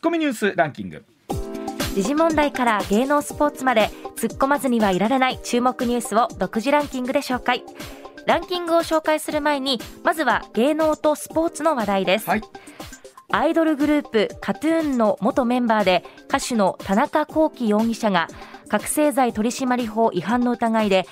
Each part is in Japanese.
ッコミニュースランキング。時事問題から芸能スポーツまで突っ込まずにはいられない注目ニュースを独自ランキングで紹介。ランキングを紹介する前にまずは芸能とスポーツの話題です、はい。アイドルグループカトゥーンの元メンバーで歌手の田中聖容疑者が覚醒剤取締法違反の疑いで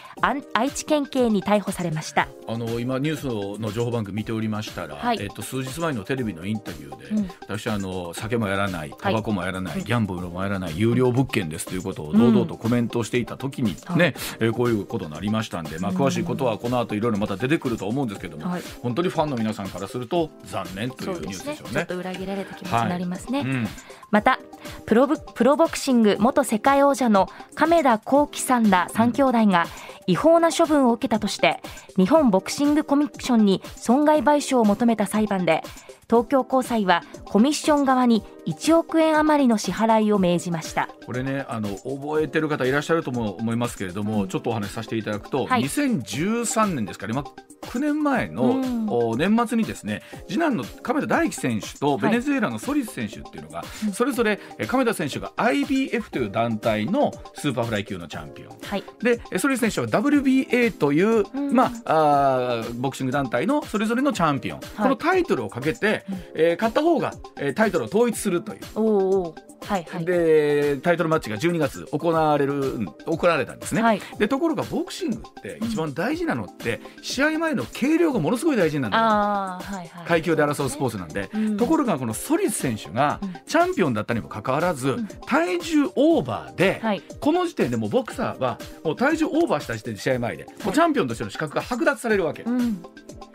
愛知県警に逮捕されました。あの今ニュースの情報番組見ておりましたら、はい。えっと、数日前のテレビのインタビューで、うん。私はあの酒もやらないタバコもやらない、ギャンブルもやらない有料物件ですということを堂々とコメントしていた時にはいね、えーこういうことになりましたんで、まあ、詳しいことはこの後いろいろまた出てくると思うんですけども、はい。本当にファンの皆さんからすると残念というニュースですよね。ちょっと裏切られた気持ちになりますね、うん。またプロブプロボクシング元世界王者の亀田光輝さんら3兄弟が違法な処分を受けたとして日本ボクシングコミッションに損害賠償を求めた裁判で東京高裁はコミッション側に1億円余りの支払いを命じました。これねあの覚えてる方いらっしゃるとも思いますけれども、ちょっとお話しさせていただくと、はい。2013年ですから今9年前の、うん。お年末にですね次男の亀田大輝選手とベネズエラのソリス選手っていうのが、それぞれえ亀田選手が IBF という団体のスーパーフライ級のチャンピオン。はい。でえソリス選手は WBA という、うん。まあ、あーボクシング団体のそれぞれのチャンピオン、このタイトルをかけて、えー勝った方が、えータイトルを統一するという。おーおー。はいはい。でタイトルマッチが12月行われる行われたんですね、はい。でところがボクシングって一番大事なのって、試合前の計量がものすごい大事なんだはいはい。階級で争うスポーツなんで、うん。ところがこのソリス選手がうん。チャンピオンだったにもかかわらず、体重オーバーで、はい。この時点でもうボクサーはもう体重オーバーした時点で試合前で、もうチャンピオンとしての資格が剥奪されるわけ、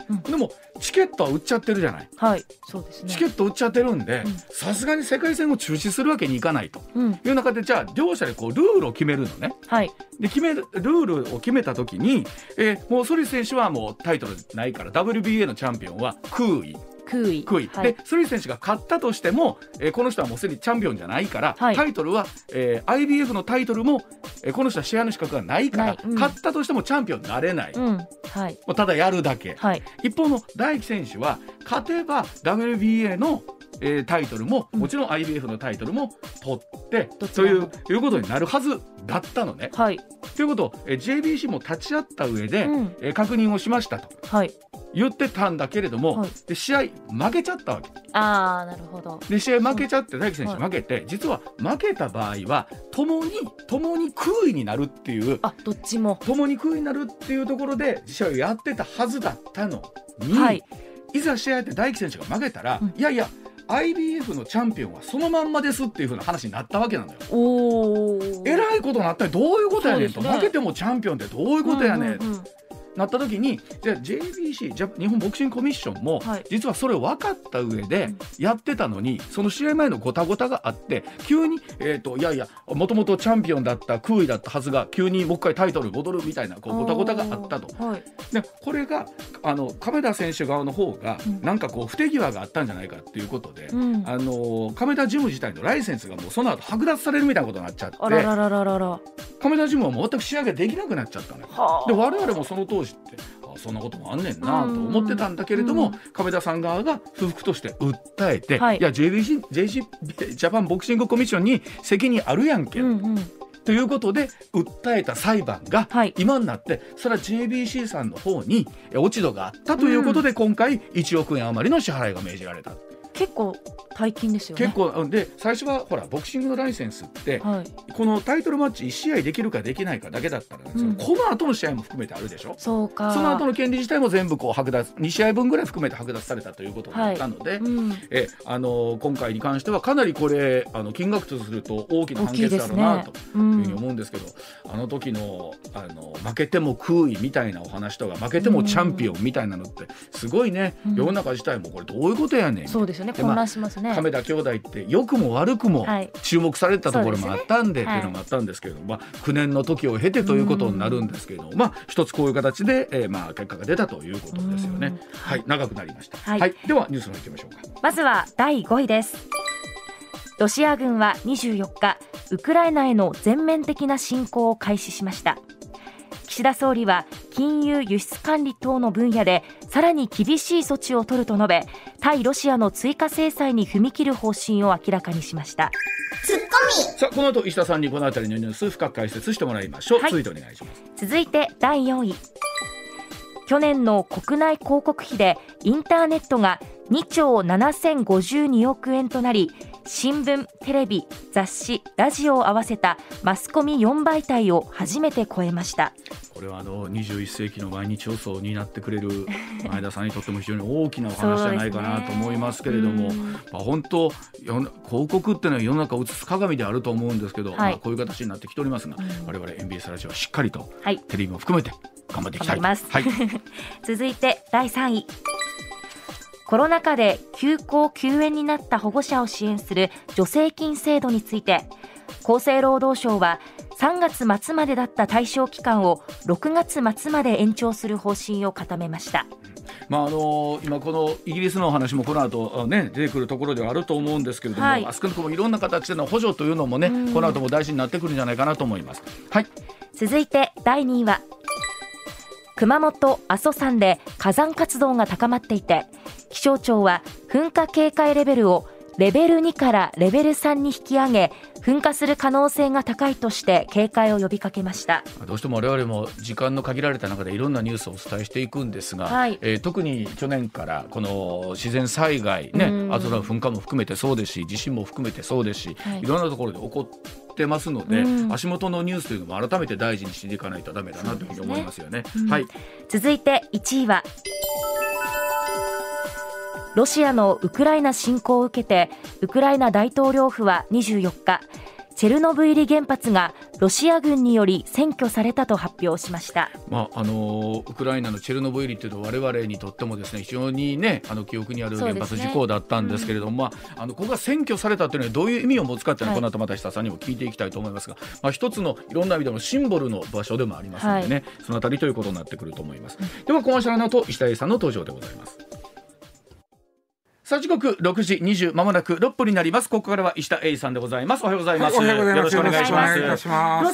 うん。でもチケットは売っちゃってるじゃない。はい。そうですね。チケット売っちゃってるんでさすがに世界戦を中止するわけにいかないと。うん。いう中でじゃあ両者でこうルールを決めるのね。はい。で決めるルールを決めた時に、えーもうソリス選手はもうタイトルないから WBA のチャンピオンは空位空位。空位、はい。でソリス選手が勝ったとしても、えーこの人はもうすでにチャンピオンじゃないから、はい。タイトルは、えー IBF のタイトルも、えーこの人は試合の資格がないからうん。勝ったとしてもチャンピオンになれない、もうん。はい。うただやるだけ、はい。一方の大輝選手は勝てば WBA の、えータイトルも、うん。もちろん IBF のタイトルも取ってどちといういうことになるはずだったのね。はい。ということを、えー JBC も立ち会った上で、うん。えー確認をしましたと。はい。言ってたんだけれども、はいで試合負けちゃったわけ。ああ、なるほど。で試合負けちゃって大輝選手はい。負けて、実は負けた場合は共に共に空位になるっていうあ、どっちも。共に空位になるっていうところで試合をやってたはずだったのに、はい。い、ざ試合やって大輝選手が負けたら、うん。いやいや IBF のチャンピオンはそのまんまですっていう風な話になったわけなんだよ。おお。えらいことになったらどういうことやねんと、ね。負けてもチャンピオンってどういうことやねん、うんうんうんなった時にじゃあ JBC じゃ日本ボクシングコミッションも、はい実はそれを分かった上でうんやってたのに、その試合前のごたごたがあって急に、えー、といやいやもともとチャンピオンだった空位だったはずが急にもう一回タイトル戻るみたいなこうごたごたがあったと。はい。でこれがあの亀田選手側の方が、うんなんかこう不手際があったんじゃないかっていうことで、うん。あの亀田ジム自体のライセンスがもうその後剥奪されるみたいなことになっちゃってあらららららら。亀田ジムはもう全く仕上げできなくなっちゃったのよ。はで我々もその当時って。あそんなこともあんねんなと思ってたんだけれども、うん。亀田さん側が不服として訴えて、はい。い、や JBC JC ジャパンボクシングコミッションに責任あるやんけ、うんうん。ということで訴えた裁判がはい。今になってそれは JBC さんの方にえ落ち度があったということで、今回1億円余りの支払いが命じられた。結構大金ですよね。結構うんで最初はほらボクシングのライセンスってはい。このタイトルマッチ1試合できるかできないかだけだったらなんですよ、うんこの後の試合も含めてあるでしょ？そうか。その後の権利自体も全部こう剥奪2試合分ぐらい含めて剥奪されたということだったので、うん。えあの今回に関してはかなりこれあの金額とすると大きな判決だろうなというふうに思うんですけど、あの時のあの負けても空位みたいなお話とか負けてもチャンピオンみたいなのってすごいね、うん世の中自体もこれどういうことやねんそうですよね。混乱しますね。亀田兄弟って良くも悪くもはい注目されたところもあったんでそうですねっていうのもあったんですけれども、まあ、9年の時を経てということになるんですけれども、まあ、一つこういう形で、えーまあ、結果が出たということですよねうん。はい、長くなりました。は、はいいではニュースの方行きましょうか。まずは第5位です。ロシア軍は24日、ウクライナへの全面的な侵攻を開始しました。岸田総理は金融輸出管理等の分野でさらに厳しい措置を取ると述べ対ロシアの追加制裁に踏み切る方針を明らかにしました。ツッコミ。さあこの後石田さんにこの辺りのニュース深く解説してもらいましょう、はい、続いてお願いします。続いて第4位。去年の国内広告費でインターネットが2兆7052億円となり新聞、テレビ、雑誌、ラジオを合わせたマスコミ4媒体を初めて超えました。これはあの21世紀の毎日放送になってくれる 前田さんにとっても非常に大きなお話じゃないかなと思いますけれども、ね、まあ、本当広告っていうのは世の中を映す鏡であると思うんですけど、はい、まあ、こういう形になってきておりますが、我々 MBS ラジオはしっかりとテレビも含めて頑張っていきたい、はい、続いて第3位コロナ禍で休校休園になった保護者を支援する助成金制度について厚生労働省は3月末までだった対象期間を6月末まで延長する方針を固めました。まああの今このイギリスの話もこの後ね出てくるところではあると思うんですけれども、はい、少なくともいろんな形での補助というのもねこの後も大事になってくるんじゃないかなと思います。はい。続いて第2位は熊本阿蘇山で火山活動が高まっていて気象庁は噴火警戒レベルをレベル2からレベル3に引き上げ噴火する可能性が高いとして警戒を呼びかけました。どうしても我々も時間の限られた中でいろんなニュースをお伝えしていくんですが、はい、えー、特に去年からこの自然災害ねあとは噴火も含めてそうですし地震も含めてそうですし、はい、いろんなところで起こってますので、うん、足元のニュースというのも改めて大事にしていかないとだめだなというふうに思いますよね。ねうん、はい、続いて1位はロシアのウクライナ侵攻を受けてウクライナ大統領府は24日チェルノブイリ原発がロシア軍により占拠されたと発表しました、まあ、あのウクライナのチェルノブイリというのは我々にとってもですね非常に、ね、あの記憶にある原発事故だったんですけれども、ねうん、まあ、あのここが占拠されたというのはどういう意味を持つかというのは、はい、この後また下さんにも聞いていきたいと思いますが、まあ、一つのいろんな意味でのシンボルの場所でもありますのでね、はい、そのあたりということになってくると思います。ではコマーシャルの後石田英さんの登場でございます。さあ時刻六時二十まもなく六分になります。ここからは石田英さんでございます。おはようございます、はい、よろしくお願いします。では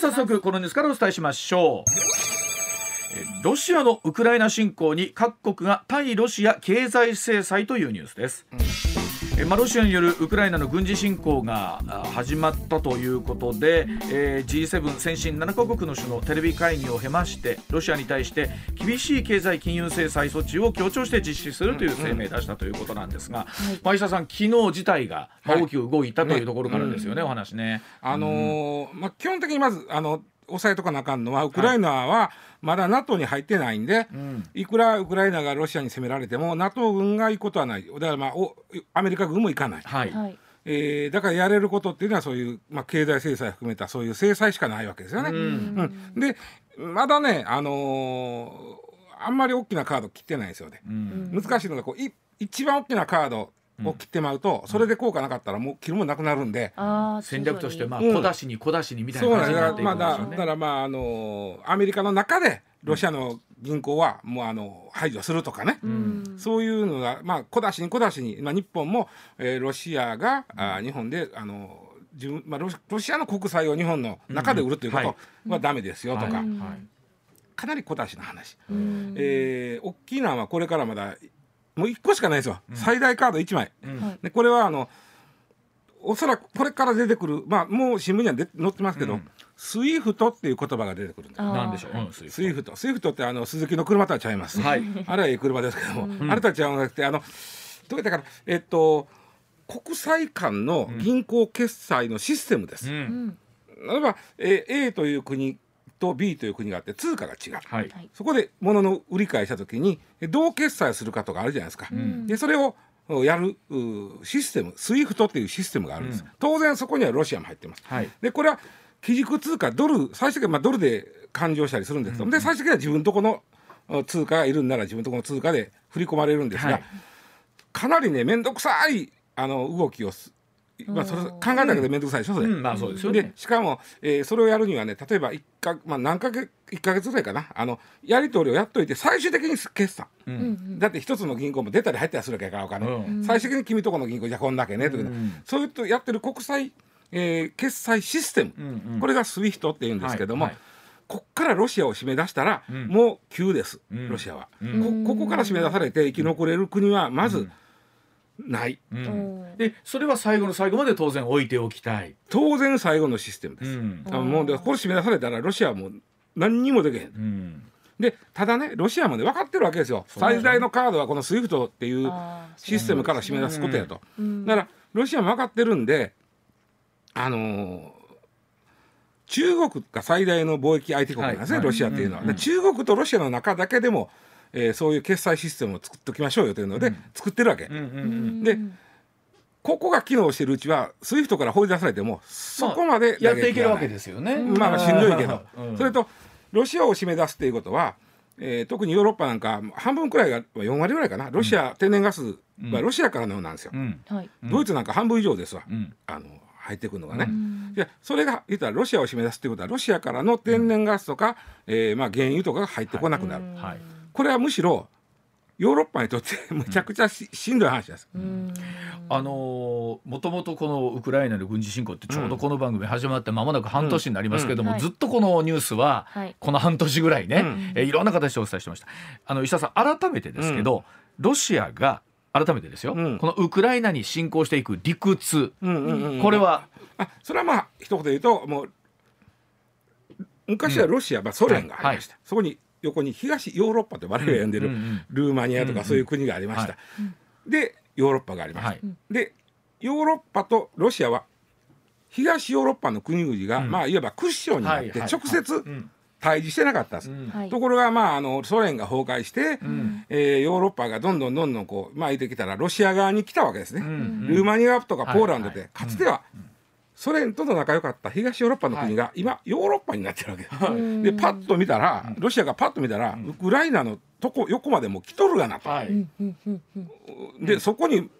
早速このニュースからお伝えしましょう。ロシアのウクライナ侵攻に各国が対ロシア経済制裁というニュースです、うんえまあ、ロシアによるウクライナの軍事侵攻が始まったということで、えー、G7 先進7カ国の首脳テレビ会議を経ましてロシアに対して厳しい経済金融制裁措置を強調して実施するという声明を出したということなんですが、うんうん、まあ、石田さん、昨日自体が大きく動いたというところからですよね、はい、お話ね。あのー、まあ、基本的にまずあの押さえとかなあかんのはウクライナはまだ NATO に入ってないんで、はい、いくらウクライナがロシアに攻められても NATO 軍が行くことはない。だから、まあ、おアメリカ軍も行かない。はい。えー、だからやれることっていうのはそういう、まあ、経済制裁含めたそういう制裁しかないわけですよね。うん、うん、でまだね、あのー、あんまり大きなカード切ってないですよね。うん、難しいのがこうい一番大きなカードを切ってまうと、それで効果なかったらもう切るもなくなるんで、戦略としてまあ小出しに小出しにみたいな感じになっていくんですよね。だからまああのアメリカの中でロシアの銀行はもうあの排除するとかね、うん、そういうのがまあ小出しに小出しに、まあ、日本も、えー、ロシアが、あ日本であの自分、まあロ、ロシアの国債を日本の中で売るということはダメですよとか、はい。はい、かなり小出しな話、うん、えー、大きいのはこれからまだもう1個しかないですよ、うん、最大カード1枚、うん、でこれはあのおそらくこれから出てくるまあもう新聞には載ってますけど、うん、スイフトっていう言葉が出てくるんですなんでしょう、うん、スイフト。スイフト。ってあのスズキの車とはちゃいます、はい、あれはいい車ですけども、あれとは違うなくてあのどうやったかえっと国際間の銀行決済のシステムです、例えば、え A という国と B という国があって通貨が違う、はい、そこで物の売り買いした時にどう決済するかとかあるじゃないですか、うん、でそれをやるシステム SWIFT っていうシステムがあるんです、うん、当然そこにはロシアも入ってます、はい、でこれは基軸通貨ドル最終的にまあドルで勘定したりするんですけど、うん、で最終的には自分とこの通貨がいるんなら自分とこの通貨で振り込まれるんですが、はい、かなりね面倒くさいあの動きをまあ、それ考えただけで面倒くさいでしょ、それ。うん、まあそうですよ、ね、でしかも、えー、それをやるにはね例えば1か、まあ、何か月1か月ぐらいかな。あのやり取りをやっといて最終的に決算、うん、だって一つの銀行も出たり入ったりするわけやからお金、うん、最終的に君とこの銀行じゃこんだけねとか、うん、そういうとやってる国際、えー、決済システム、うんうん、これが SWIFT っていうんですけども、はいはい。こっからロシアを締め出したら、もう急です、ロシアは、こここから締め出されて生き残れる国はまず、ない、うん、でそれは最後の最後まで当然置いておきたい。当然最後のシステムです、うん、あもうでこれ締め出されたらロシアはもう何にもできへん、うん、でただねロシアもね分かってるわけですよ。最大のカードはこの SWIFT っていうシステムから締め出すことやと、だからロシアも分かってるんであのー、中国が最大の貿易相手国なんですね、はい、ロシアっていうのは、うん。うん、中国とロシアの中だけでもえー、そういう決済システムを作っておきましょうよというので、作ってるわけ。でここが機能してるうちはスイフトから放り出されてもそこまでやっていけるわけですよね。まあしんどいけど、うん、それとロシアを締め出すっていうことは、えー、特にヨーロッパなんか半分くらいが4割ぐらいかな。ロシア、うん、天然ガスはロシアからのなんですよ、うん、ドイツなんか半分以上ですわ、あの入ってくるのがね、でそれが言ったらロシアを締め出すっていうことはロシアからの天然ガスとか、えーまあ、原油とかが入ってこなくなる。はいこれはむしろヨーロッパにとってむちゃくちゃし,、しんどい話です。あのもともとこのウクライナの軍事侵攻ってちょうどこの番組始まって間もなく半年になりますけども、ずっとこのニュースはこの半年ぐらいね、うえいろんな形でお伝えしてました。あの石田さん改めてですけど、ロシアが改めてですよ、うん、このウクライナに侵攻していく理屈、これは？あそれはまあ一言で言うともう昔はロシア、まあ、ソ連がありました、はい、そこに横に東ヨーロッパと我々が呼んでるルーマニアとかそういう国がありました。でヨーロッパがありました。でヨーロッパとロシアは東ヨーロッパの国々が、まあいわばクッションになって直接対峙してなかったんです、うん、ところが、まあ、あのソ連が崩壊して、うん、えー、ヨーロッパがどんどんどんどんこう巻いてきたらロシア側に来たわけですね、うん、ルーマニアとかポーランドで、かつてはソ連との仲良かった東ヨーロッパの国が今ヨーロッパになってるわけ。です。でパッと見たらロシアがパッと見たらウクライナのとこ横までも来とるがなと。はい、でそこに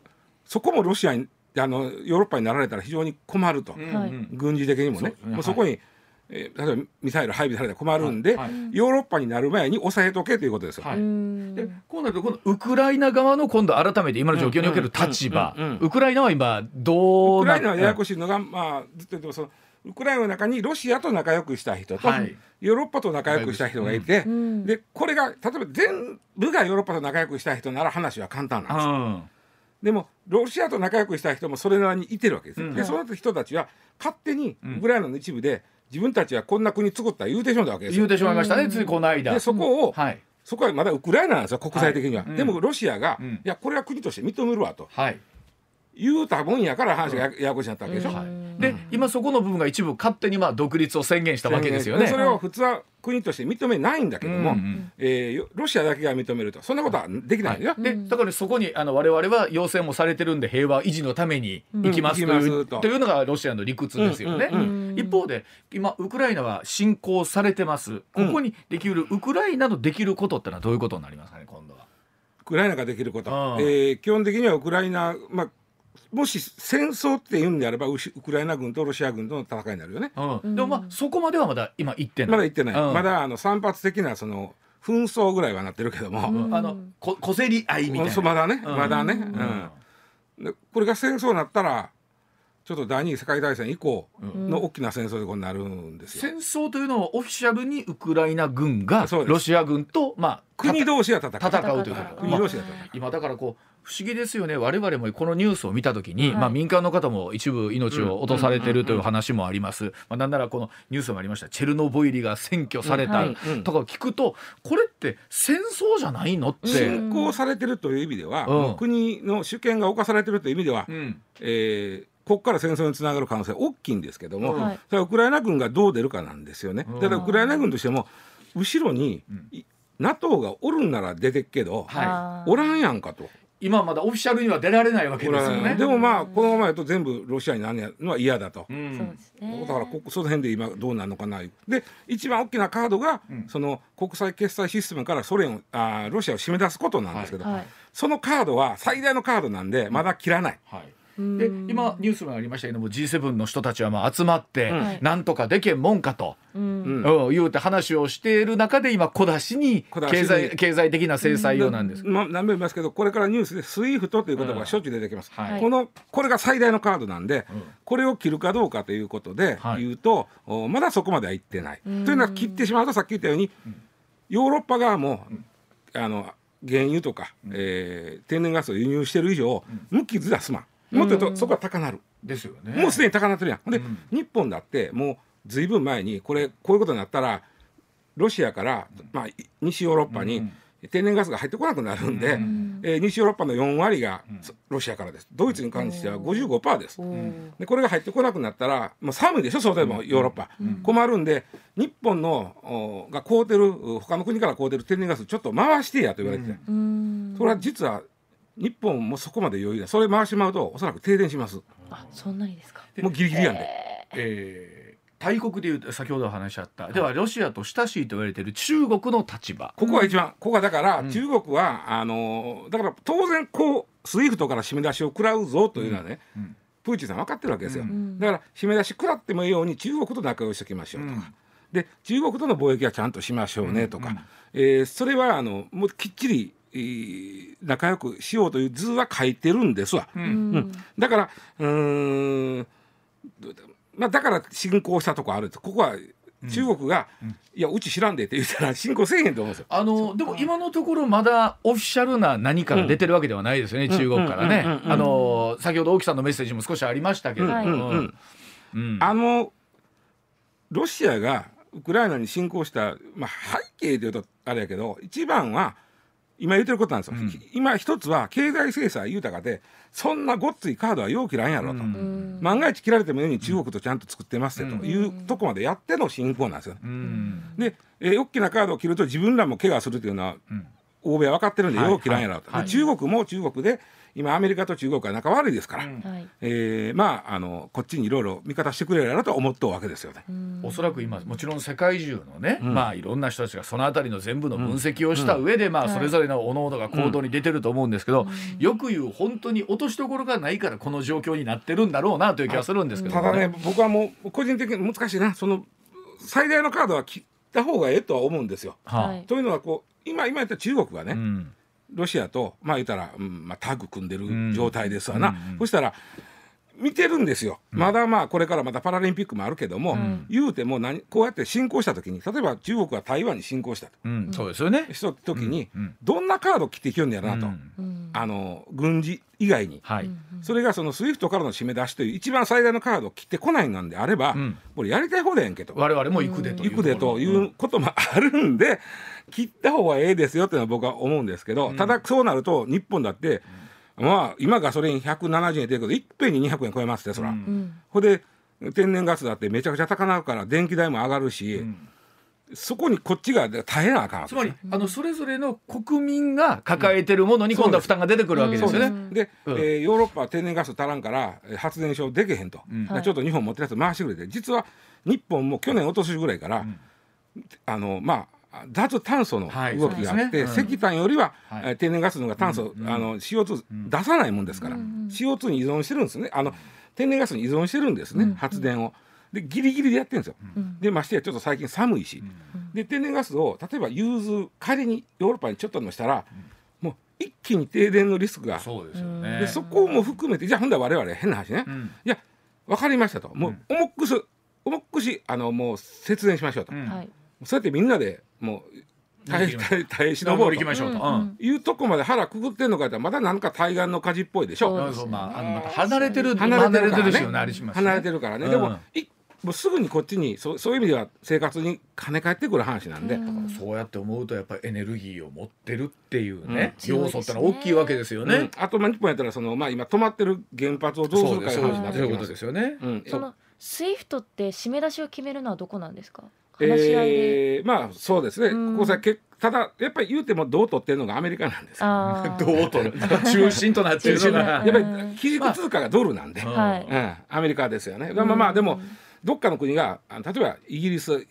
そこもロシアにあのヨーロッパになられたら非常に困ると、軍事的にもね。もうそこにえー、例えばミサイル配備されたら困るんで、はい。はい、ヨーロッパになる前に抑えとけということですよ。はい、でこうなると今度ウクライナ側の今度改めて今の状況における立場。ウクライナは今どうウクライナはややこしいのが、まあ、ずっと言ってもそのウクライナの中にロシアと仲良くした人と、はい、ヨーロッパと仲良くした人がいて、うん、でこれが例えば全部がヨーロッパと仲良くした人なら話は簡単なんです。よ。うん。でもロシアと仲良くした人もそれなりにいてるわけです、うん、でその人たちは勝手にウクライナの一部で自分たちはこんな国作った言うてしまったわけです言うてしまいましたね、ついこの間。でそこを、はい、そこはまだウクライナなんですよ国際的には。はい、でもロシアが、うん、いやこれは国として認めるわと。はい言うたもんやから話がややこしになったわけでしょ。で、今そこの部分が一部勝手にまあ独立を宣言したわけですよね。それを普通は国として認めないんだけども、うんうん、えー、ロシアだけが認めるとそんなことはできないよ。はい、でだからそこにあの我々は要請もされてるんで平和維持のために行きますという,、と。いうのがロシアの理屈ですよね。うんうんうん、一方で今ウクライナは侵攻されてます。ここにできる、ウクライナのできることってのはどういうことになりますかね今度は。ウクライナができること、えー、基本的にはウクライナ、まあ、もし戦争って言うんであればウクライナ軍とロシア軍との戦いになるよね。うん、でもまあそこまではまだ今言ってない。まだ言ってない。うん、まだあの散発的なその紛争ぐらいはなってるけども、うん、あのこ小競り合いみたいな。まだね、まだね。うんでこれが戦争になったらちょっと第二次世界大戦以降の大きな戦争でこうなるんですよ、戦争というのはオフィシャルにウクライナ軍がロシア軍とまあ国同士が戦う。戦うということ、国同士が戦う、まあ、今だからこう不思議ですよね。我々もこのニュースを見た時に、はい、まあ、民間の方も一部命を落とされてるという話もあります、まあ、なんならこのニュースもありました。チェルノブイリが占拠されたとか聞くとこれって戦争じゃないのって。侵攻されてるという意味では、うん、国の主権が侵されてるという意味では、うん、えーここから戦争につながる可能性大きいんですけども、はい、それはウクライナ軍がどう出るかなんですよね。ただウクライナ軍としても後ろに、うん、NATO がおるんなら出てっけど、はい、おらんやんかと。今まだオフィシャルには出られないわけですよね。でもまあこのままやと全部ロシアになるのは嫌だと。うん、だからこその辺で今どうなるのかな。で一番大きなカードが、うん、その国際決済システムからソ連をあロシアを締め出すことなんですけど、はい、そのカードは最大のカードなんでまだ切らない。はいで今ニュースもありましたけども G7 の人たちはまあ集まって、なんとかでけんもんかと、うん、言うて話をしている中で今小出しに経済経済的な制裁用なんです。まあ、何べも言いますけどこれからニュースで SWIFT という言葉がしょっちゅう出てきます。はい、このこれが最大のカードなんで、これを切るかどうかということで言うと、はい、まだそこまではいってない。というのは切ってしまうとさっき言ったようにヨーロッパ側もあの原油とか、うん、えー、天然ガスを輸入してる以上、うん、無傷はすまんもっと言うとそこは高なる、ですよね。もうすでに高なってるやん。で、日本だってもうずいぶん前にこれこういうことになったらロシアから、まあ、西ヨーロッパに天然ガスが入ってこなくなるんで、うん、えー、西ヨーロッパの4割がロシアからです。ドイツに関しては55%です、でこれが入ってこなくなったらもう寒いでしょ？そうでもヨーロッパ、うん、困るんで日本のが買うてる他の国から買うてる天然ガスちょっと回してやと言われてて、うん、それは実は日本もそこまで余裕だそれ回してまうとおそらく停電します。あそんなにですか？もうギリギリやんで、えー。大国でいう先ほど話し合った、ではロシアと親しいと言われている中国の立場。ここが一番、ここがだから、中国はあのだから当然こう SWIFT から締め出しを食らうぞというのはね、プーチンさん分かってるわけですよ、だから締め出し食らってもいいように中国と仲良しときましょうとか、で中国との貿易はちゃんとしましょうねとか、うん。えー、それはあのもうきっちりえー、仲良くしようという図は書いてるんですわ。うん、うん、だからうんまあ、だから侵攻したとこあるここは中国が、うん、いやうち知らんでって言ったら侵攻せえへんと思うんですよ。あのでも今のところまだオフィシャルな何かが出てるわけではないですよね、うん、中国からね。あの先ほど沖さんのメッセージも少しありましたけど、あのロシアがウクライナに侵攻した、まあ、背景でいうとあれやけど一番は今言ってることなんですよ、うん、今一つは経済制裁豊かでそんなごっついカードはよう切らんやろと、うん、万が一切られてもいいように中国とちゃんと作ってますってというとこまでやっての侵攻なんですよ、うん、で、えー、大きなカードを切ると自分らも怪我するというのは、欧米は分かってるんでよう切らんやろと、はい。はい、中国も中国で今アメリカと中国は仲悪いですから、うん、えー、まああのこっちにいろいろ味方してくれるやろと思っとうわけですよね。おそらく今もちろん世界中のね、うん、まあいろんな人たちがそのあたりの全部の分析をした上で、うん、まあそれぞれのおのおのが行動に出てると思うんですけど、よく言う本当に落としどころがないからこの状況になってるんだろうなという気がするんですけど、ね、ただね僕はもう個人的に難しいな。その最大のカードは切った方がええとは思うんですよ。はい、というのはこう今今言った中国がね、うんロシアとまあ言ったら、うんまあ、タッグ組んでる状態ですわな、うんうん、そしたら見てるんですよ、まだまあこれからまたパラリンピックもあるけども、うん、言うても何こうやって侵攻した時に例えば中国は台湾に侵攻したと、うん、そうですよね。した時に、どんなカード切ってきよんやなと、あの軍事以外に、はい、それがその SWIFT からの締め出しという一番最大のカードを切ってこないなんであれば、これやりたい放題やんけと。我々も行くでと行くでということもあるんで、切った方がええですよっていうのは僕は思うんですけど、ただそうなると日本だって、まあ今ガソリン170円出るけどいっぺんに200円超えますってそら、うん、ほで天然ガスだってめちゃくちゃ高なるから電気代も上がるし、うん、そこにこっちが耐えなあかんつまりあのそれぞれの国民が抱えてるものに今度は負担が出てくるわけですよね。で、うん、えー、ヨーロッパは天然ガス足らんから発電所でけへんと、うん、ちょっと日本持ってるやつ回してくれて。実は日本も去年落としぐらいから、あのまあ脱炭素の動きがあって、はいね。うん、石炭よりは、はい、天然ガスのが炭素、うん、あの CO2 出さないもんですから、うん、CO2 に依存してるんですね。あの天然ガスに依存してるんですね、うん、発電を。でギリギリでやってるんですよ。でましてやちょっと最近寒いし、で天然ガスを例えば融通仮にヨーロッパにちょっとでもしたら、もう一気に停電のリスクが。そうですよ、ね、でそこも含めてじゃあほんで我々変な話ね、いや分かりましたと。もう重くす重くしあのもう節電しましょうと、そうやってみんなでもう耐え耐え忍ぼうと。いうとこまで腹くくってんのかってまだなんか対岸の火事っぽいでしょ。まああの離れてる離れてるからね。離れてるからね。でもいもうすぐにこっちにそそういう意味では生活に金返ってくる話なんで、そうやって思うとやっぱりエネルギーを持ってるっていうね、うん、要素ってのは大きいわけですよね。うん、あとまあ日本やったらそのまあ今止まってる原発をどうするかいう話になってきます。ですよね。うん、そのSWIFT って締め出しを決めるのはどこなんですか？話し合いで、えー、まあそうですね、うん、ここさけただやっぱり言うても音頭取ってるのがアメリカなんです どう取る？中心となってるのが。やっぱり基軸通貨がドルなんで、まあ、うん、アメリカですよね、まあまあでもどっかの国が例えばイギリス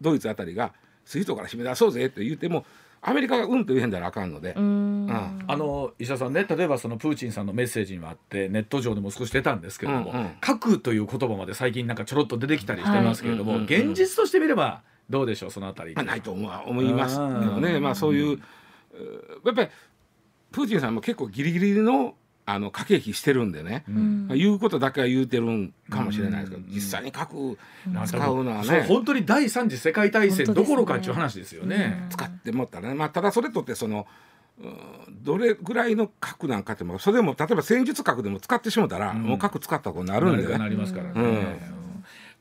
ドイツあたりが SWIFT から締め出そうぜって言ってもアメリカがうんと言えんだらあかんので、うん、あの石田さんね例えばそのプーチンさんのメッセージにもあってネット上でも少し出たんですけれども、うんうん、核という言葉まで最近なんかちょろっと出てきたりしてますけれども、はい、現実としてみればどうでしょうそのあたり、まあ、ないと思思いますけどね。まあそういうやっぱりプーチンさんも結構ギリギリのあの駆け引きしてるんでね、うん、言うことだけは言うてるんかもしれないですけど、うん、実際に核使うのはね。本当に第三次世界大戦どころかっていう話ですよね。使ってもったらね、まあ、ただそれとってそのどれぐらいの核なんかってもそれでも例えば戦術核でも使ってしもたら、もう核使ったことになるんで。ね。なりますからね。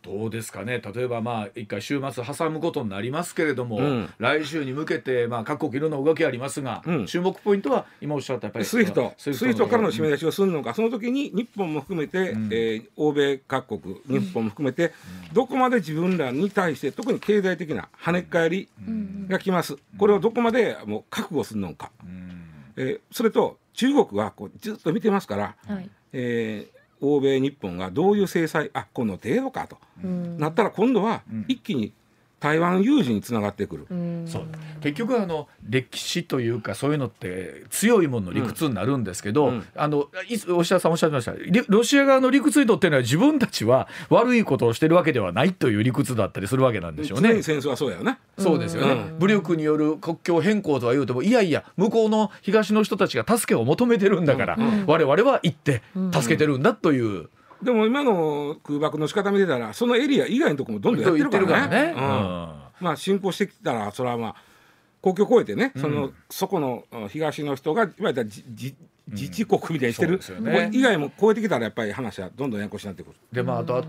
どうですかね。例えばまあ一回週末挟むことになりますけれども、うん、来週に向けてまあ各国いろんな動きありますが、うん、注目ポイントは今おっしゃったやっぱり SWIFT。SWIFT からの締め出しをするのかその時に日本も含めて、うん、えー、欧米各国日本も含めて、どこまで自分らに対して特に経済的な跳ね返りがきます、これをどこまでもう覚悟するのか、うん、えー、それと中国はこうずっと見てますから、はい、えー欧米日本がどういう制裁あこの程度かと、なったら今度は一気に台湾有事につながってくる、そう。結局あの歴史というかそういうのって強いものの理屈になるんですけど、うん、あのおっしゃさんおっしゃいました。ロシア側の理屈にとってのは自分たちは悪いことをしてるわけではないという理屈だったりするわけなんでしょうね。戦争はそうやよね。そうですよね、うん、武力による国境変更とは言うてもいやいや向こうの東の人たちが助けを求めてるんだから、うん、我々は行って助けてるんだという。でも今の空爆の仕方見てたらそのエリア以外のところもどんどんやってるからね。まあ侵攻してきたらそれはまあ国境を越えてね、そのそこの東の人がいわゆる自自治国みたいにしてる、うんね、以外も超えてきたらやっぱり話はどんどんややこしになってくる。でまああと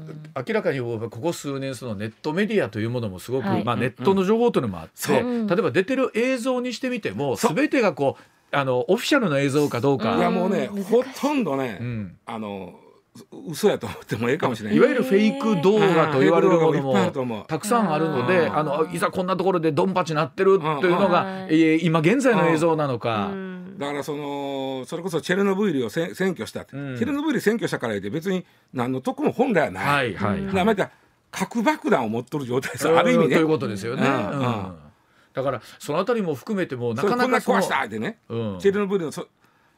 明らかにここ数年そのネットメディアというものもすごく、はい、まあ、ネットの情報というのもあって、うん、例えば出てる映像にしてみても全てがこうあのオフィシャルな映像かどうか。いやもうねほとんどね、あの嘘やと思ってもええかもしれない。いわゆるフェイク動画と言われるものもたくさんあるのであのいざこんなところでドンパチなってるというのが、えー、今現在の映像なのか。だからそのそれこそチェルノブイリを占拠した、うん、チェルノブイリ占拠したから言って別に何の得も本来はない。はいはいはい、また核爆弾を持っとる状態です。ある意味ね。ということですよね。うん。うん。だからそのあたりも含めてもなかなかこんな壊したってね、うん、チェルノブイリのそ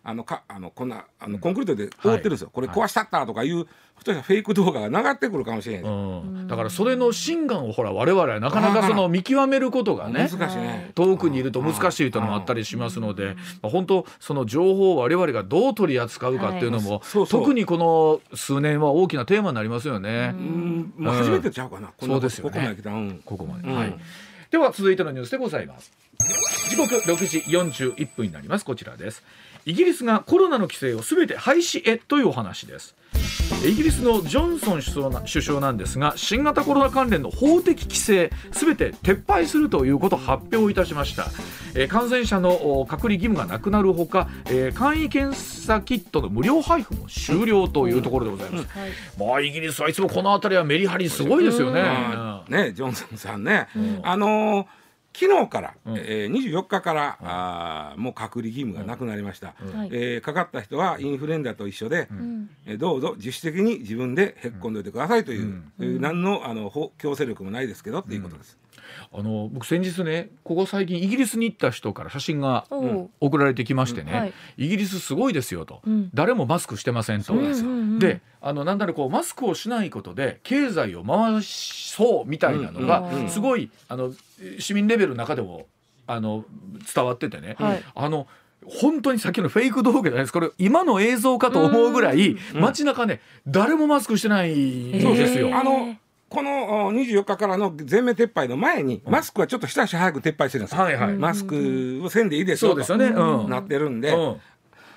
あのかあのこんなあのコンクリートで覆ってるんですよ、これ壊したったとかいう、フェイク動画が流ってくるかもしれない、うん、だからそれの真贋をほら我々はなかなかその見極めることがね難しいね。遠くにいると難しいというのもあったりしますので、本当その情報を我々がどう取り扱うかっていうのも、特にこの数年は大きなテーマになりますよね。うん、まあ、初めてちゃうかな、そうですよね。ここまで来た、ここまで、はい。では続いてのニュースでございます。時刻6時41分になります。こちらですイギリスがコロナの規制をすべて廃止へというお話です。イギリスのジョンソン首相首相なんですが新型コロナ関連の法的規制すべて撤廃するということを発表いたしました、えー、感染者の隔離義務がなくなるほか、えー、簡易検査キットの無料配布も終了というところでございます、うん。まあイギリスはいつもこの辺りはメリハリすごいですよね、うん、ねジョンソンさんね、あのー昨日から、うん、えー、24日から、うん、あもう隔離義務がなくなりました、うん、えー、かかった人はインフルエンザと一緒で、うん、えー、どうぞ自主的に自分でへっこんでおいてくださいという、うん、何のあの強制力もないですけどっていうことです。あの僕先日ねここ最近イギリスに行った人から写真が送られてきましてね、はい、イギリスすごいですよと、誰もマスクしてませんと。であのなんだろうこうマスクをしないことで経済を回そうみたいなのがすごいあの市民レベルの中でもあの伝わっててね、はい、あの本当にさっきのフェイク動画じゃないです。これ今の映像かと思うぐらい街中ね誰もマスクしてないんですよ。あのこの24日からの全面撤廃の前に、マスクはちょっと一足早く撤廃してるんですよ、はいはい、マスクをせんでいいですよと、ね。うん、なってるんで、うん、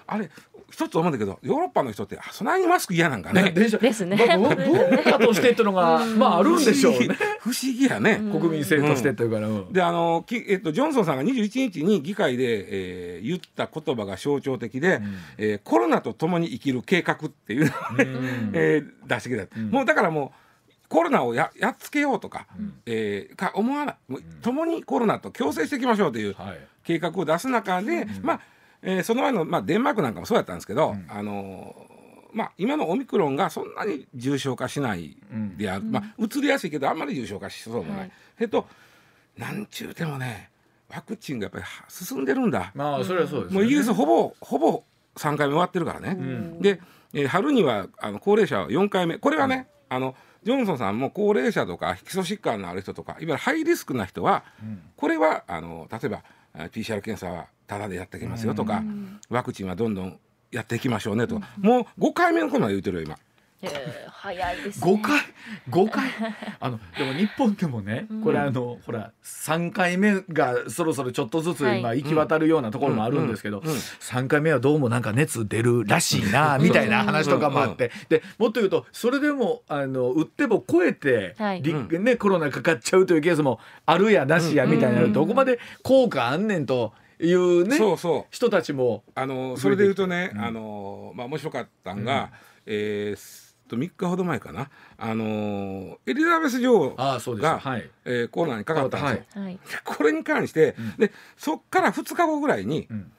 あれ一つ思うんだけどヨーロッパの人ってそんなにマスク嫌なんかね。ですね。文化としてっていうのがまああるんでしょうね。不思議やね。国民性としてっていうから。であのきえっとジョンソンさんが21日に議会で、えー、言った言葉が象徴的で、うん、えー、コロナと共に生きる計画っていうのを、えー、出してきた。もうだからもうコロナをややっつけようとか、うん、えー、か思わない、共にコロナと共生していきましょうという計画を出す中で、うん、まあえー、その前の、まあ、デンマークなんかもそうやったんですけど、うん、あのー、まあ、今のオミクロンがそんなに重症化しないである、うん、まあ、移りやすいけどあんまり重症化しそうもない。はい、えっとなんちゅうてもねワクチンがやっぱり進んでるんだ。まあそれはそうです、ね、もうイギリスほぼほぼ3回目終わってるからね。うん、で、えー、春にはあの高齢者は4回目。これはね、あのジョンソンさんも高齢者とか基礎疾患のある人とかいわゆるハイリスクな人は、これはあの例えば PCR 検査はただでやっていきますよとか、ワクチンはどんどんやっていきましょうねとか、もう5回目のことまで言うてるよ今。早いです、ね、5回5回。あのでも日本でもねこれあの、うん、ほら3回目がそろそろちょっとずつ今行き渡るようなところもあるんですけど、はいうん、3回目はどうもなんか熱出るらしいなみたいな話とかもあって。でもっと言うとそれでもあの打っても超えて、はい、ね、コロナかかっちゃうというケースもあるやなしやみたいなどこまで効果あんねんと。いうねそうそう。人たちも。あのそれで言うとね、あのまあ面白かったんが、うん、えーと3日ほど前かな、あのー、エリザベス女王が、はい、えー、コロナにかかったんですよ。はい、これに関して、うん、でそっから2日後ぐらいに、うん、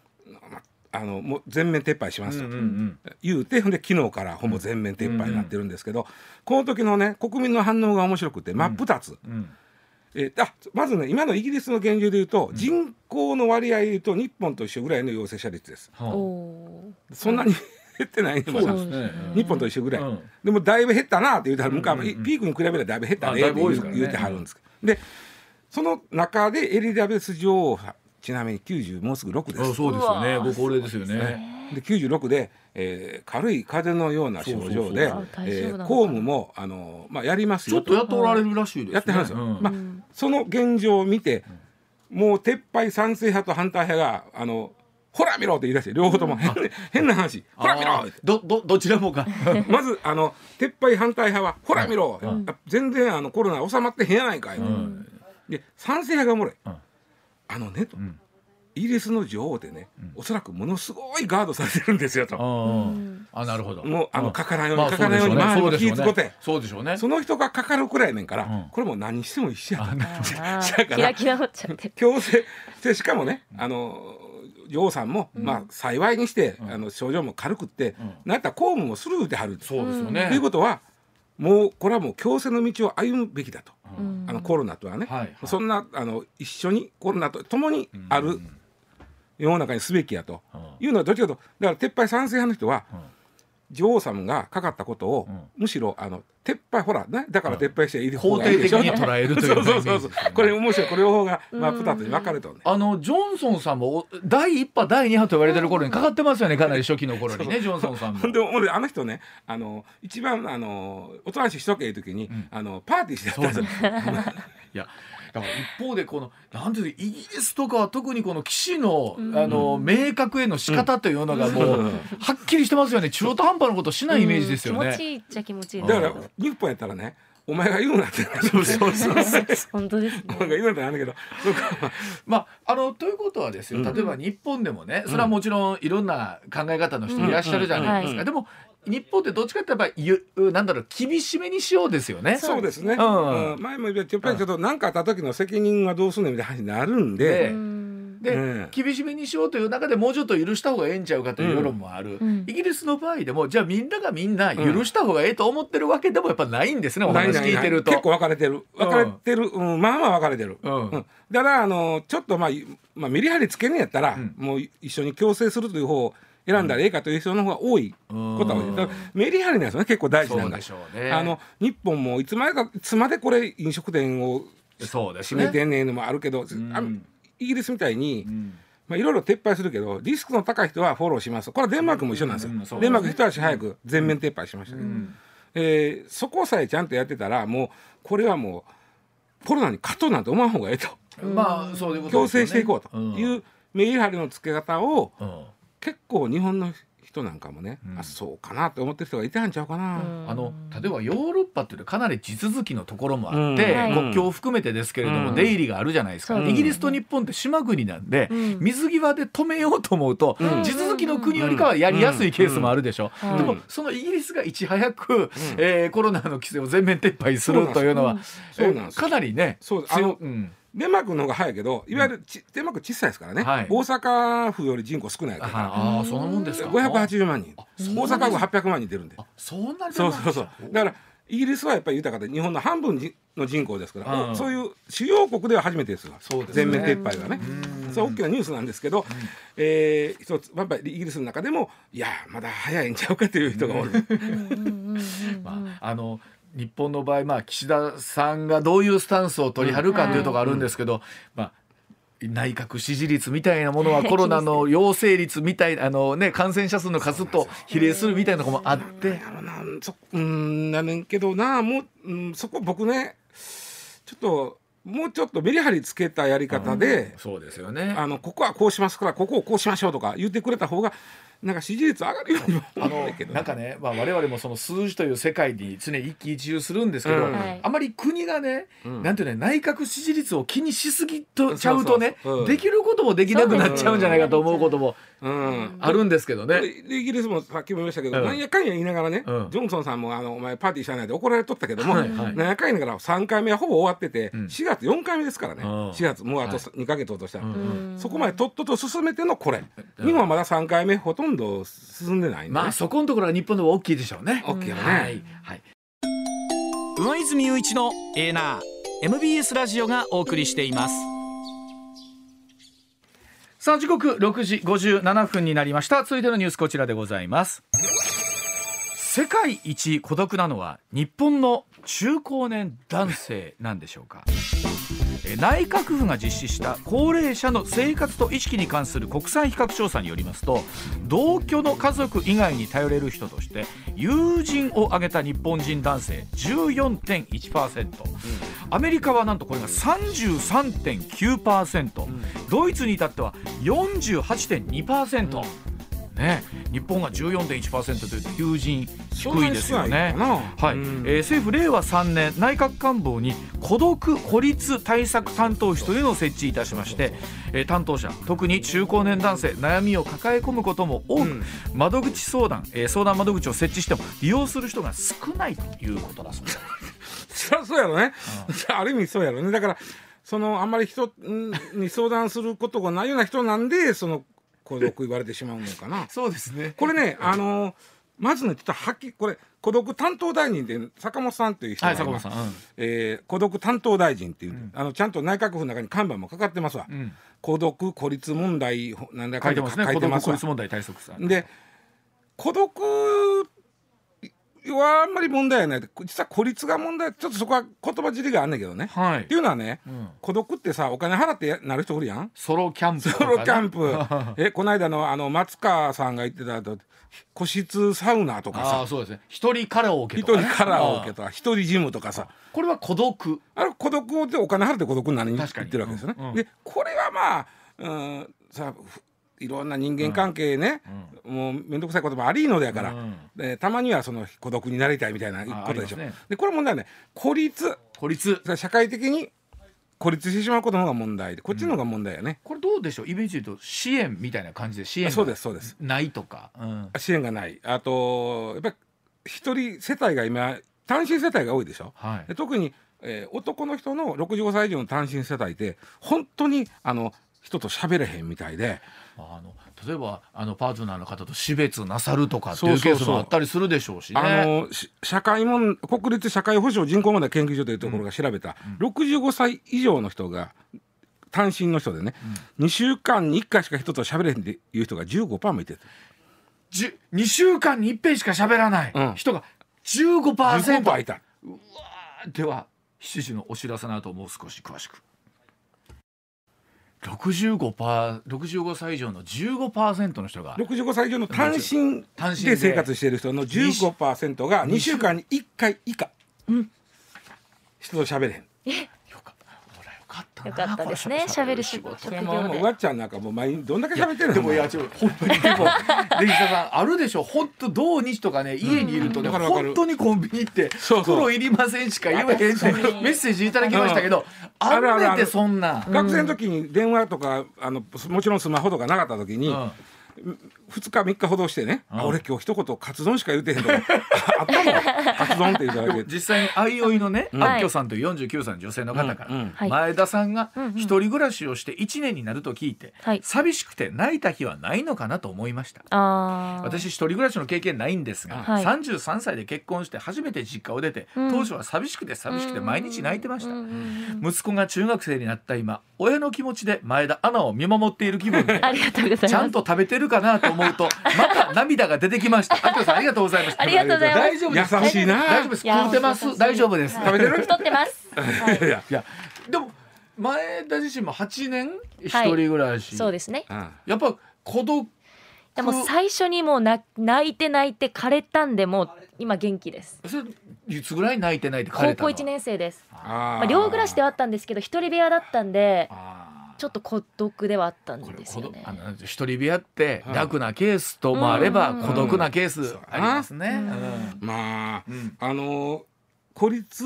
あのもう全面撤廃しますと、うんうんうん、言うてで昨日からほぼ全面撤廃になってるんですけど、うんうん、この時のね国民の反応が面白くて真っ二つ。うん。えー、あまずね今のイギリスの現状でいうと、うん、人口の割合でいうと日本と一緒ぐらいの陽性者率です。そんなに減ってないまだ、ね、日本と一緒ぐらい、うん、でもだいぶ減ったなって言うたら、うんうん、ピークに比べたらだいぶ減ったねって言う,、てはるんですでその中でエリザベス女王ちなみに90もうすぐ6です。そうですよね。ご高齢ですよね。で96で、えー、軽い風邪のような症状でえ公務もあの、まあ、やりますよ。ちょっとやっておられるらしいです、ね、やってはるんですよ、うん、まあ、その現状を見てもう撤廃賛成派と反対派があのほら見ろって言い出して両方とも。変,、変な話。ほら見ろどどどちらもか。まずあの撤廃反対派はほら見ろ、うん、全然あのコロナ収まってへんやないかい、うん、で賛成派がおもろい、うん、あのねと、イギリスの女王でね、うん、おそらくものすごいガードされてるんですよと。あなるほど。もうあのかからんように、かからんように周りも気ぃつこて、そうでしょうね。その人がかかるくらいねんから、これも何しても一緒やと。だから強制でしかもね、あの女王さんも、まあ幸いにして、あの症状も軽くって、なったら公務もスルーではる。そうですよね。ということは。もうこれはもう強制の道を歩むべきだと、あのコロナとはね、そんなあの一緒にコロナと共にある世の中にすべきやと。いうのはどっちかとだから撤廃賛成派の人は、女王様がかかったことを、むしろあの撤廃ほらねだから撤廃していい方がいいでしょ、う捉えるというそうそうそうそう。これ面白い。これ両方がまあ二つに分かれと、ね、あのジョンソンさんも第一波第二波と言われてる頃にかかってますよね かなり初期の頃にねジョンソンさんも。でもあの人ねあの一番あのおとなしいしとけいう時に、うん、あのパーティーしてたんですよ。いやだから一方でこのなんていうイギリスとかは特にこの騎士の,、あの明確への仕方というのがもう、はっきりしてますよね。中途半端なことしないイメージですよね。気持ちいいっちゃ気持ちいいだから日本やったらねお前が言うなってそうそうそう。本当です、ね、お前が言うなってなんだけど。まああのということはですよ。例えば日本でもね、それはもちろんいろんな考え方の人いらっしゃるじゃないですか、でも日本ってどっちかってやっぱりなんだろう厳しめにしようですよね。そうですね。うん、前も言ったやっぱりちょっと何かあった時の責任はどうすんのみたいな話になるんで。で、うん、厳しめにしようという中でもうちょっと許した方がええんちゃうかという世論もある、うん、イギリスの場合でもじゃあみんながみんな許した方がええと思ってるわけでもやっぱないんですね、うん、お話聞いてると。結構分かれてる。分かれてる、うん。まあまあ分かれてる、うん。だからあのちょっとまあ、まあ、メリハリつけるんやったら、もう一緒に共生するという方選んだらええかという人の方が多いことは多い。メリハリなんですよね結構大事なんだ、ね、あの日本もいつまでかいつまでこれ飲食店を閉めてんねんのもあるけど、あのイギリスみたいに、まあ、いろいろ撤廃するけどリスクの高い人はフォローします。これはデンマークも一緒なんですよ、うんうん、デンマーク一足早く全面撤廃しましたけど、うん、えー、そこさえちゃんとやってたらもうこれはもうコロナに勝とうなんて思わん方がええと、まあそういうこと、ね、強制していこうというメリハリのつけ方を、結構日本の人なんかもね、うん、あそうかなって思ってる人がいたんちゃうかな、あの例えばヨーロッパっていうとかなり地続きのところもあって、国境を含めてですけれども、出入りがあるじゃないですか、イギリスと日本って島国なんで、水際で止めようと思うと、地続きの国よりかはやりやすいケースもあるでしょ、うでもそのイギリスがいち早く、うえコロナの規制を全面撤廃するというのは、かなりねそうあの、うんデンマークの方が早いけどいわゆるち、デンマーク小さいですからね、はい、大阪府より人口少ないから。ああそのもんですか。580万人。大阪府800万人出るんで。そうなそうそうそう。だからイギリスはやっぱり豊かで日本の半分の人口ですから、うん、そういう主要国では初めてですわ。そうです、ね、全面撤廃がね。それ大きなニュースなんですけど、うん、えー、一つやっぱりイギリスの中でもいやまだ早いんちゃうかという人がおる。まあ、あの日本の場合、まあ、岸田さんがどういうスタンスを取りはるかというところあるんですけど、まあ、内閣支持率みたいなものは コロナの陽性率みたいなあの、ね、感染者数の数と比例するみたいなとこもあって。うんなねんけどなもう、うん、そこ僕ねちょっともうちょっとメリハリつけたやり方で、うん、そうですよね。あのここはこうしますからここをこうしましょうとか言ってくれた方がなんか支持率上がるようにもあのなんかね、まあ、我々もその数字という世界に常に一喜一憂するんですけど、うん、あまり国がね、うん、なんていうね内閣支持率を気にしすぎとちゃうとねできることもできなくなっちゃうんじゃないかと思うこともうん、あるんですけどね。イギリスもさっきも言いましたけど、うん、なんやかんや言いながらね、うん、ジョンソンさんもあのお前パーティーしないで怒られとったけども、はいはい、なんやかんやから3回目はほぼ終わってて、うん、4月4回目ですからね、4月もうあと2か月落とした。ら、そこまでとっとと進めてのこれ、日本はまだ3回目ほとんど進んでないね、まあそこのところは日本でも大きいでしょうね。大きいよね。はい、はい、上泉雄一のエーナー MBS ラジオがお送りしています。さあ時刻6時57分になりました。続いてのニュースこちらでございます。世界一孤独なのは日本の中高年男性なんでしょうか？内閣府が実施した高齢者の生活と意識に関する国際比較調査によりますと同居の家族以外に頼れる人として友人を挙げた日本人男性14.1%、うん、アメリカはなんとこれが33.9%、うん、ドイツに至っては48.2%。うんね、日本が14.1%という友人低いですよね。はい、うん、えー、政府令和3年内閣官房に孤独孤立対策担当室というのを設置いたしまして、えー、担当者特に中高年男性悩みを抱え込むことも多く、うん、窓口相談、えー、相談窓口を設置しても利用する人が少ないということだそうです。そりゃそうやろね、うん、ある意味そうやろね。だからそのあんまり人に相談することがないような人なんでその孤独言われてしまうのかな。そうですね。これねあのまずねちょっとはっきりこれ孤独担当大臣で坂本さんという人が、はい、うん、えー、孤独担当大臣っていう、うん、あのちゃんと内閣府の中に看板もかかってますわ、うん、孤独孤立問題なんだか書いてますね。書いてます孤立問題対策さで孤独はあんまり問題はない。実は孤立が問題。ちょっとそこは言葉尻があんねんけどね、はい、っていうのはね、うん、孤独ってさお金払ってなる人おるやん。ソロキャンプ、ね、ソロキャンプ。えこの間のあの松川さんが言ってたと個室サウナとかさ。そうですね。一人カラオケとか、ね、一人カラオケとか一人ジムとかさ。これは孤独。あれ孤独でお金払って孤独になりに言ってるわけですよね、うん。うん、でこれはまあうんさいろんな人間関係ね、うん、もう面倒くさいこともありのでやから、うん、でたまにはその孤独になりたいみたいなことでしょ。ね、でこれ問題はね孤立。孤立。社会的に孤立してしまうことの方が問題でこっちの方が問題やね、うん、これどうでしょう？イメージで言うと支援みたいな感じで支援そうですそうです。ないとか、うん、支援がない。あとやっぱり一人世帯が今単身世帯が多いでしょ、はい、特に、えー、男の人の65歳以上の単身世帯って本当にあの人と喋れへんみたいで。あの例えばあのパートナーの方と死別なさるとかっていうケースもあったりするでしょうし、ね、あの社会も国立社会保障人口問題研究所というところが調べた、うん、65歳以上の人が単身の人でね、うん、2週間に1回しか人と喋れへんっていう人が15%もいてる。2週間に1遍しか喋らない人が 15%, 15いた。うわでは7時のお知らせの後もう少し詳しく。65パー65歳以上の15%の人が。65歳以上の単身で。生活している人の15%が2週間に1回以下、うん、人と喋れへん。えかったよかったですね。喋る仕事。もうわっちゃんなんかもう毎日どんだけ喋ってるの？でもいやちょ本当にでもレジさんあるでしょ？本当土日とかね。家にいるとね、うん、本当にコンビニって袋いりませんしか言わへんってメッセージいただきましたけど、あるねってそんな。学生の時に電話とかあのもちろんスマホとかなかった時に、うん2日3日ほどしてね、うん、俺今日一言カツ丼しか言うてへんとかあったの カツ丼って言うただけ。実際に相生のね、うん、あっきょさんとい。う49歳の女性の方から、うんうん、前田さんが一人暮らしをして1年になると聞いて、はい、寂しくて泣いた日はないのかなと思いました。私一人暮らしの経験ないんですが、はい、33歳で結婚して初めて実家を出て、当初は寂しくて寂しくて毎日泣いてました、息子が中学生になった今親の気持ちで前田アナを見守っている気分で ちゃんと食べてるかなと思うとまた涙が出てきました。あきさんありがとうございます。ありがとうございます。大丈夫です。優しいな。大丈夫です。食ってます。大丈夫です。食べてる？太ってます。いやいやでも前田自身も8年？一人暮らし、そうですねやっぱ孤独でも最初にもう泣いて泣いて枯れたんでもう今元気ですそれいつぐらい泣いて泣いて高校1年生ですまあ、両暮らしではあったんですけど一人部屋だったんでちょっと孤独ではあったんですよね。あの一人部屋って楽なケースともあれば孤独なケースありますね、まあ、あの孤立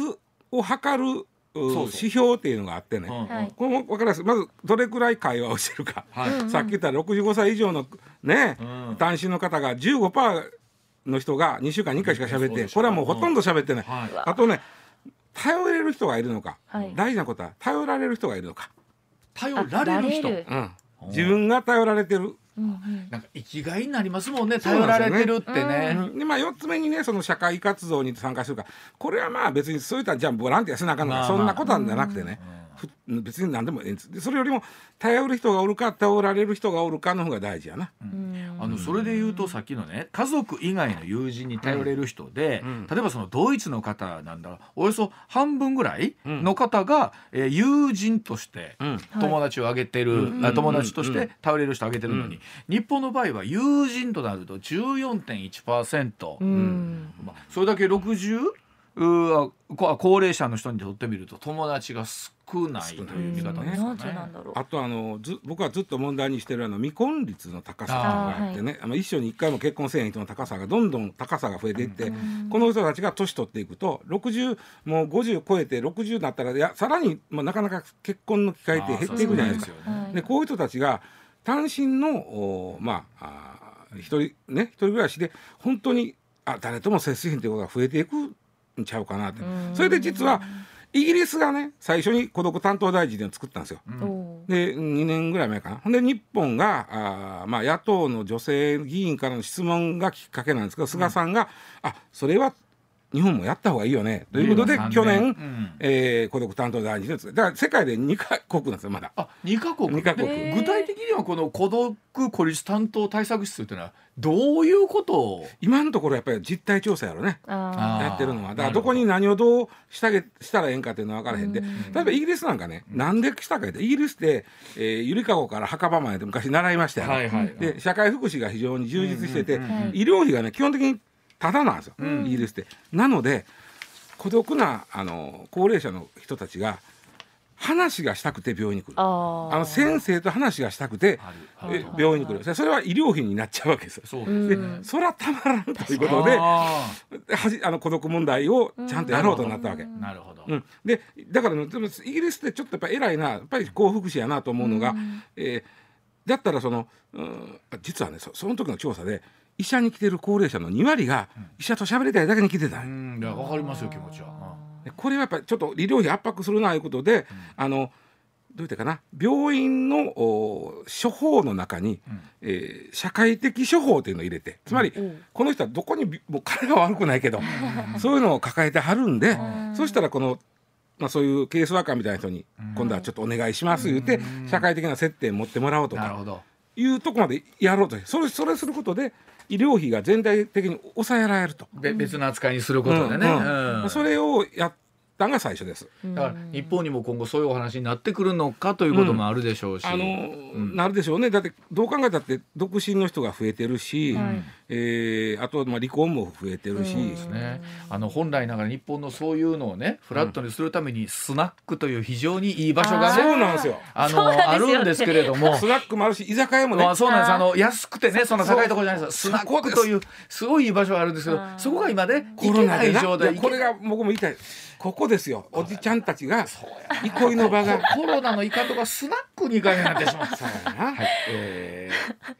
を測る指標っていうのがあってね、これも分かります？まずどれくらい会話をしてるか、さっき言った65歳以上のね、単身の方が15%の人が2週間に1回しか喋ってこれはもうほとんど喋ってない、あとね頼れる人がいるのか、大事なことは頼られる人がいるのか頼られる人、うん、自分が頼られてる。なんか生きがいになりますもんね頼られてるってね。で、まあ4つ目にねその社会活動に参加するか。これはまあ別にそういったじゃあボランティアせなあかんのか、まあまあ、そんなことなんじゃなくてね、別に何でもええんです。それよりも頼る人がおるか頼られる人がおるかの方が大事やな、うん、あのそれで言うとさっきのね家族以外の友人に頼れる人で、うん、例えばそのドイツの方なんだ。およそ半分ぐらいの方が、えー、友人として友達を挙げてる、はい、友達として頼れる人挙げてるのに、日本の場合は友人となると14.1%、うん。まあ、それだけ60う高齢者の人にとってみると友達が少ないという見方ですね。あとあのず僕はずっと問題にしてるあの未婚率の高さがあってねあ、の一緒に一回も結婚せえへん人の高さがどんどん高さが増えていって、この人たちが年取っていくと60もう50超えて60になったらいやさらに、まあ、なかなか結婚の機会って減っていくじゃないですか。で、こういう人たちが単身のおまああ一人ね一人暮らしで本当にあ誰とも接しへんということが増えていくんちゃうかなって。それで実はイギリスがね最初に孤独担当大臣を作ったんですよ。うん、で2年ぐらい前かな。ほんで日本があ、まあ、野党の女性議員からの質問がきっかけなんですけど、菅さんが「あそれは日本もやった方がいいよね。ということで、去年、うん、えー、孤独担当大臣ですだから世界で2か国なんですよまだ。あ2か国 ,2 カ国。具体的にはこの孤独孤立担当対策室というのはどういうこと？を今のところやっぱり実態調査やろね。やってるのは。だからど。こに何をどうしたげしたらええんかっていうのは分からへんで。例えばイギリスなんかね、うん、なんでしたかってイギリスって、えー、ゆりかごから墓場まで昔習いましたよ、はいはい、で社会福祉が非常に充実してて、医療費がね基本的にただなんですよ、うん、イギリスって。なので孤独なあの高齢者の人たちが話がしたくて病院に来る。あの先生と話がしたくて病院に来る。それは医療費になっちゃうわけですよ。でそれはたまらんということではじあの孤独問題をちゃんとやろうとなったわけ。なるほど、うん、でだから、ね、でもイギリスってちょっとやっぱ偉いなやっぱり幸福祉やなと思うのが、えー、だったらその、うん、実はねそその時の調査で医者に来てる高齢者の2割が医者と喋りたいだけに来てた、うん、いや分かりますよ気持ちは。これはやっぱりちょっと医療費圧迫するなということで、うん、あのどう言ったかな？病院の処方の中に、うん、えー、社会的処方というのを入れてつまり、うん、この人はどこにもう彼が悪くないけどそういうのを抱えてはるんで、そしたらこのまあ、そういうケースワーカーみたいな人に今度はちょっとお願いします言って社会的な接点持ってもらおうとかいうとこまでやろうと。それそれすることで医療費が全体的に抑えられると。別の扱いにすることでね。それをやったが最初です。だから日本にも今後そういうお話になってくるのかということもあるでしょうし、あの、なるでしょうね。だってどう考えたって独身の人が増えてるし、はい、えー、あとまあ離婚も増えてるし、ですね。あの本来ながら日本のそういうのをねフラットにするためにスナックという非常にいい場所がね、そうなんですよ。あのあるんですけれども、スナックもあるし居酒屋もね、まあ、そうなんです。あの安くてねそんな高いところじゃないです。スナックというすごいいい場所があるんですけど、そこが今ね行けない状態。これが僕も言いたい。ここですよ。おじちゃんたちが憩いの場が。コロナのイカとかスナックに行かなくなってしまったはい、えー